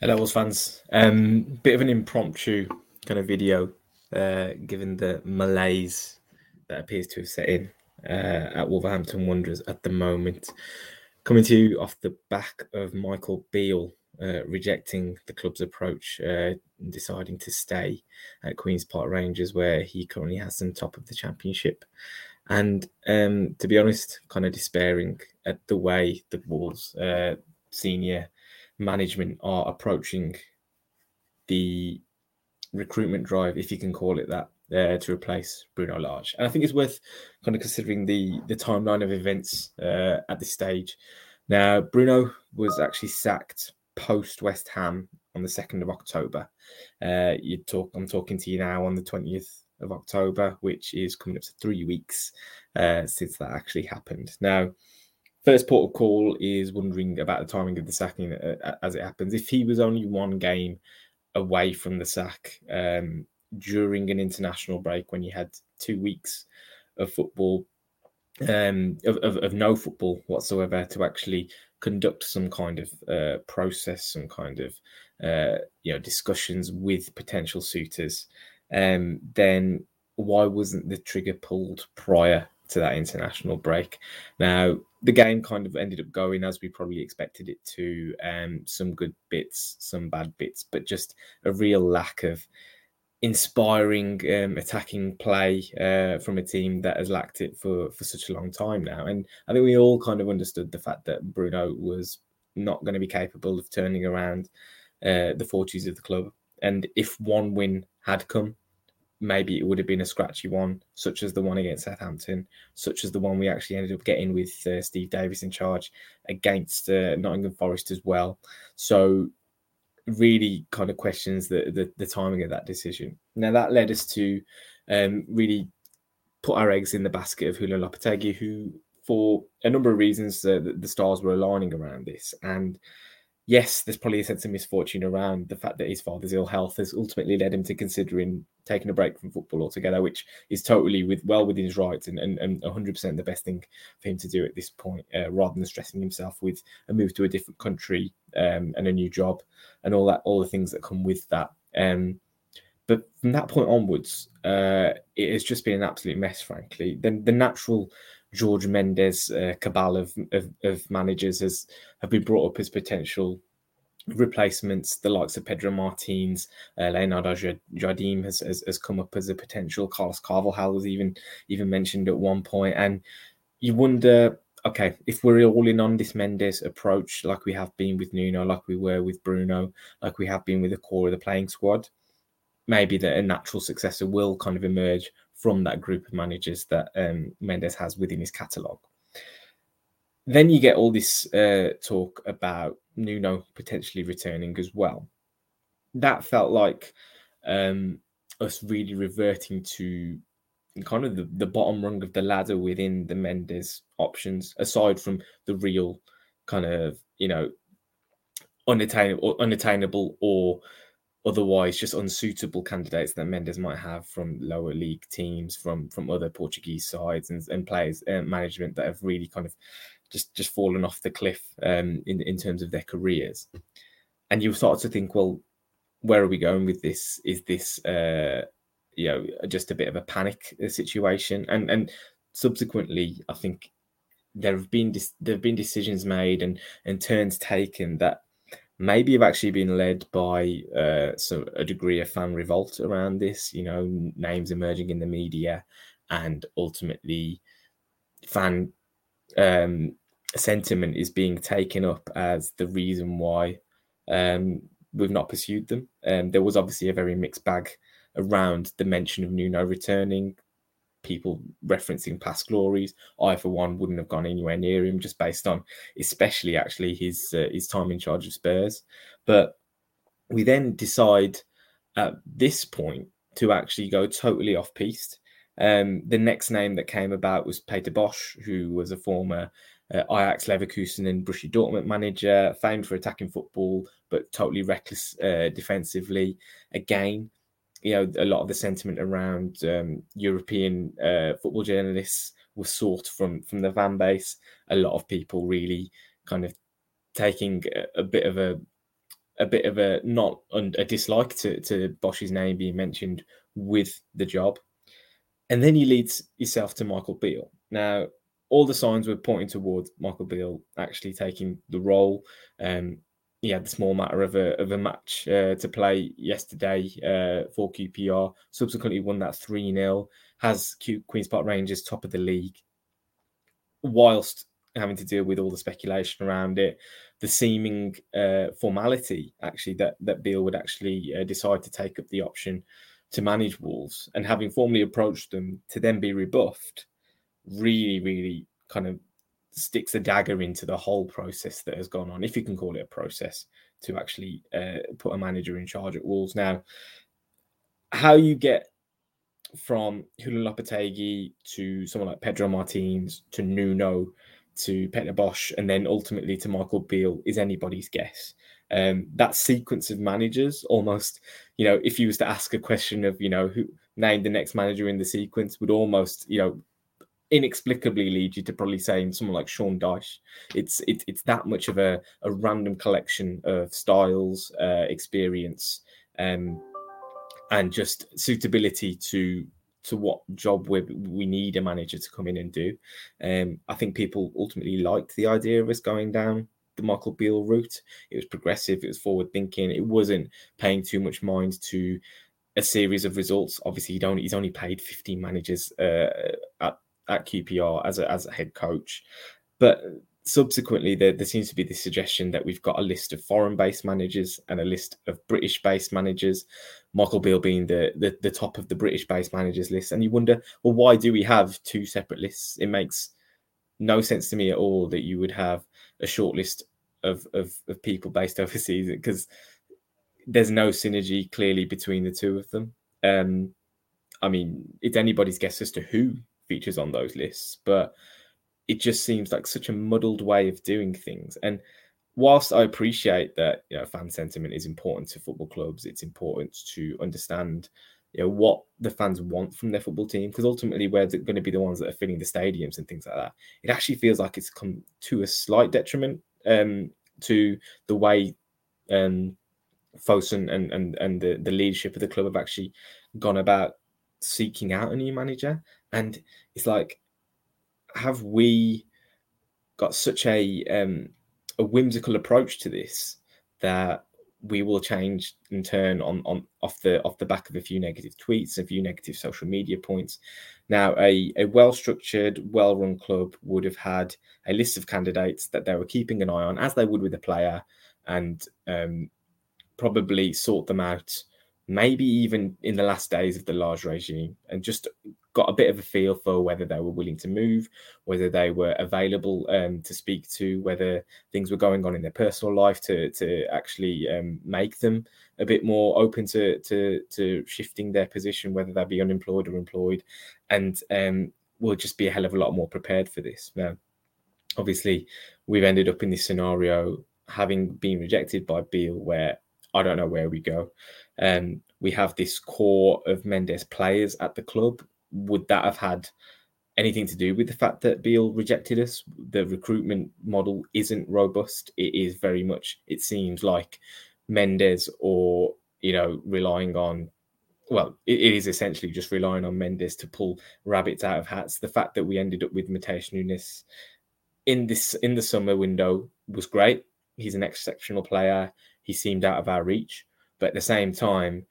Hello, Wolves fans. Um, bit of an impromptu kind of video, uh, given the malaise that appears to have set in uh, at Wolverhampton Wanderers at the moment. Coming to you off the back of Michael Beale uh, rejecting the club's approach, uh, deciding to stay at Queen's Park Rangers, where he currently has them top of the championship. And um, to be honest, kind of despairing at the way the Wolves uh, senior management are approaching the recruitment drive, if you can call it that, uh, to replace Bruno Lage. And I think it's worth kind of considering the the timeline of events uh, at this stage. Now, Bruno was actually sacked post West Ham on the second of October. Uh, you talk. I'm talking to you now on the twentieth of October, which is coming up to three weeks uh, since that actually happened. Now, first port of call is wondering about the timing of the sacking uh, as it happens. If he was only one game away from the sack um, during an international break when you had two weeks of football, um, of, of, of, no football whatsoever, to actually conduct some kind of uh, process, some kind of uh, you know discussions with potential suitors, um, then why wasn't the trigger pulled prior to that international break? Now, the game kind of ended up going as we probably expected it to. Um, some good bits, some bad bits, but just a real lack of inspiring um, attacking play uh, from a team that has lacked it for for such a long time now. And I think we all kind of understood the fact that Bruno was not going to be capable of turning around uh, the fortunes of the club. And if one win had come maybe it would have been a scratchy one, such as the one against Southampton, such as the one we actually ended up getting with uh, Steve Davis in charge against uh, Nottingham Forest as well. So, really kind of questions the, the, the timing of that decision. Now, that led us to um, really put our eggs in the basket of Julen Lopetegui, who, for a number of reasons, uh, the, the stars were aligning around this. And yes, there's probably a sense of misfortune around the fact that his father's ill health has ultimately led him to considering taking a break from football altogether, which is totally with well within his rights and, and, and 100% the best thing for him to do at this point, uh, rather than stressing himself with a move to a different country um, and a new job and all that, all the things that come with that. Um, but from that point onwards, uh, it has just been an absolute mess, frankly. Then the natural Jorge Mendes uh, cabal of, of, of managers has have been brought up as potential replacements. The likes of Pedro Martins, uh, Leonardo Jardim has, has, has come up as a potential. Carlos Carvalhal was even even mentioned at one point, and you wonder. Okay, if we're all in on this Mendes approach, like we have been with Nuno, like we were with Bruno, like we have been with the core of the playing squad, maybe that a natural successor will kind of emerge from that group of managers that um, Mendes has within his catalogue. Then you get all this uh, talk about Nuno potentially returning as well. That felt like um, us really reverting to kind of the, the bottom rung of the ladder within the Mendes options, aside from the real kind of, you know, unattainable, unattainable or otherwise just unsuitable candidates that Mendes might have from lower league teams, from from other Portuguese sides and, and players uh, management that have really kind of just just fallen off the cliff um, in in terms of their careers. And you start to think, well, where are we going with this? Is this uh, you know just a bit of a panic uh, situation? And and subsequently, I think there have been there have been decisions made and and turns taken that maybe have actually been led by uh, some a degree of fan revolt around this. You know, names emerging in the media, and ultimately fan um, sentiment is being taken up as the reason why um, we've not pursued them. Um, there was obviously a very mixed bag around the mention of Nuno returning people referencing past glories. I, for one, wouldn't have gone anywhere near him just based on, especially actually his uh, his time in charge of Spurs. But we then decide at this point to actually go totally off piste. Um, the next name that came about was Peter Bosz, who was a former uh, Ajax Leverkusen and Borussia Dortmund manager, famed for attacking football but totally reckless uh, defensively. Again, you know, a lot of the sentiment around um, European uh, football journalists was sought from from the fan base. A lot of people really kind of taking a, a bit of a a bit of a not a dislike to, to Bosz's name being mentioned with the job. And then he leads himself to Michael Beale. Now, all the signs were pointing towards Michael Beale actually taking the role. Um, he had the small matter of a of a match uh, to play yesterday uh, for QPR. Subsequently, won that three 0 Has Q- Queens Park Rangers top of the league, whilst having to deal with all the speculation around it, the seeming uh, formality actually that that Beale would actually uh, decide to take up the option to manage Wolves, and having formally approached them to then be rebuffed, really, really kind of sticks a dagger into the whole process that has gone on, if you can call it a process, to actually uh, put a manager in charge at Wolves. Now, how you get from Julen Lopetegui to someone like Pedro Martins to Nuno to Peter Bosz and then ultimately to Michael Beale is anybody's guess. Um, that sequence of managers almost, you know, if you was to ask a question of, you know, who named the next manager in the sequence would almost, you know, inexplicably lead you to probably saying someone like Sean Dyche. It's it, it's that much of a, a random collection of styles, uh, experience, um, and just suitability to to what job we we need a manager to come in and do. Um, I think people ultimately liked the idea of us going down the Michael Beale route. It was progressive, it was forward thinking, it wasn't paying too much mind to a series of results. Obviously, he only he's only played 15 managers uh, at at QPR as a, as a head coach. But subsequently, there, there seems to be this suggestion that we've got a list of foreign based managers and a list of British based managers, Michael Beale being the, the, the top of the British based managers list. And you wonder, well, why do we have two separate lists? It makes no sense to me at all that you would have a short list of, of, of people based overseas because there's no synergy clearly between the two of them. Um, I mean, it's anybody's guess as to who features on those lists, but it just seems like such a muddled way of doing things. And whilst I appreciate that you know fan sentiment is important to football clubs, it's important to understand you know what the fans want from their football team because ultimately we're going to be the ones that are filling the stadiums and things like that. It actually feels like it's come to a slight detriment um, to the way um, Fosun and and and the, the leadership of the club have actually gone about seeking out a new manager. And it's like, have we got such a um, a whimsical approach to this that we will change and turn on on off the off the back of a few negative tweets, a few negative social media points. Now, a, a well structured, well run club would have had a list of candidates that they were keeping an eye on, as they would with a player, and um, probably sort them out maybe even in the last days of the Lage regime, and just got a bit of a feel for whether they were willing to move, whether they were available um, to speak to, whether things were going on in their personal life to to actually um, make them a bit more open to to to shifting their position, whether they be unemployed or employed, and um, we'll just be a hell of a lot more prepared for this. Now, obviously, we've ended up in this scenario having been rejected by Beale, where I don't know where we go. Um, we have this core of Mendes players at the club. Would that have had anything to do with the fact that Beale rejected us? The recruitment model isn't robust. It is very much, it seems like Mendes or, you know, relying on well, it, it is essentially just relying on Mendes to pull rabbits out of hats. The fact that we ended up with Matheus Nunes in this in the summer window was great. He's an exceptional player. He seemed out of our reach. But at the same time,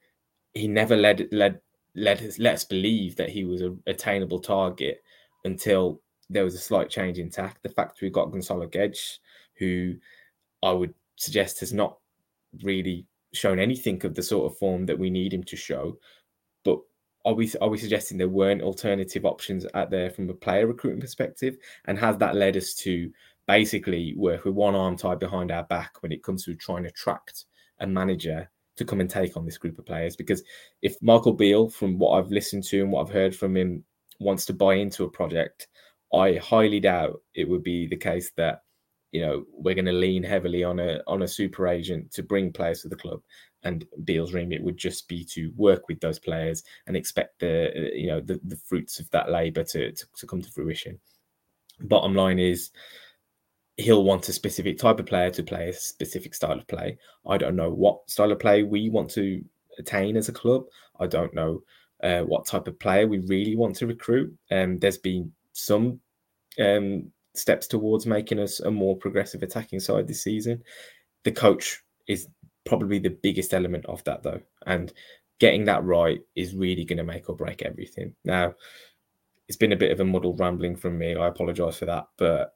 he never led led led us, let us believe that he was an attainable target until there was a slight change in tack. The fact we got Gonzalo Guedes, who I would suggest has not really shown anything of the sort of form that we need him to show. But are we are we suggesting there weren't alternative options out there from a player recruitment perspective? And has that led us to basically work with one arm tied behind our back when it comes to trying to attract a manager to come and take on this group of players. Because if Michael Beale, from what I've listened to and what I've heard from him, wants to buy into a project, I highly doubt it would be the case that you know we're going to lean heavily on a on a super agent to bring players to the club. And Beale's remit would just be to work with those players and expect the you know the, the fruits of that labour to, to to come to fruition. Bottom line is he'll want a specific type of player to play a specific style of play. I don't know what style of play we want to attain as a club. I don't know uh, what type of player we really want to recruit. Um, there's been some um, steps towards making us a more progressive attacking side this season. The coach is probably the biggest element of that, though, and getting that right is really going to make or break everything. Now, it's been a bit of a muddled rambling from me. I apologise for that, but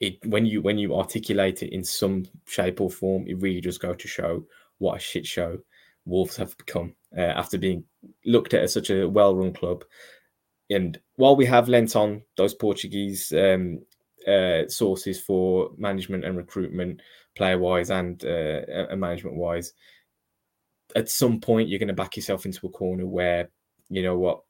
it when you when you articulate it in some shape or form, it really does go to show what a shit show Wolves have become uh, after being looked at as such a well-run club. And while we have lent on those Portuguese um, uh, sources for management and recruitment, player-wise and uh, management-wise, at some point you're going to back yourself into a corner where you know what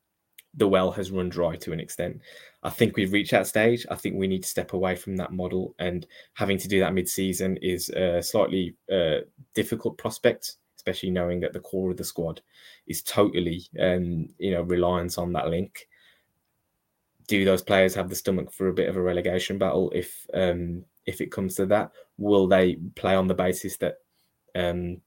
the well has run dry to an extent. I think we've reached that stage. I think we need to step away from that model, and having to do that mid-season is a slightly uh, difficult prospect, especially knowing that the core of the squad is totally, um, you know, reliance on that link. Do those players have the stomach for a bit of a relegation battle if um, if it comes to that? Will they play on the basis that um,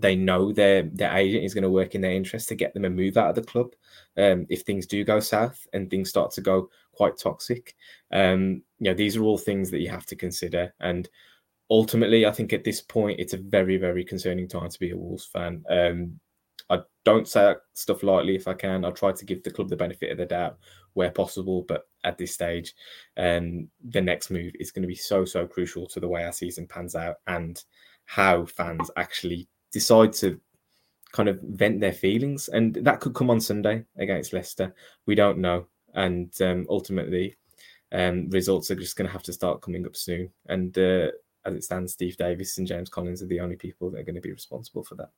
they know their their agent is going to work in their interest to get them a move out of the club um, if things do go south and things start to go quite toxic. Um, you know, these are all things that you have to consider. And ultimately, I think at this point, it's a very, very concerning time to be a Wolves fan. Um, I don't say stuff lightly if I can. I try to give the club the benefit of the doubt where possible, but at this stage, um, the next move is going to be so, so crucial to the way our season pans out and how fans actually decide to kind of vent their feelings, and that could come on Sunday against Leicester. We don't know, and um, ultimately, um, results are just going to have to start coming up soon. And uh, as it stands, Steve Davis and James Collins are the only people that are going to be responsible for that.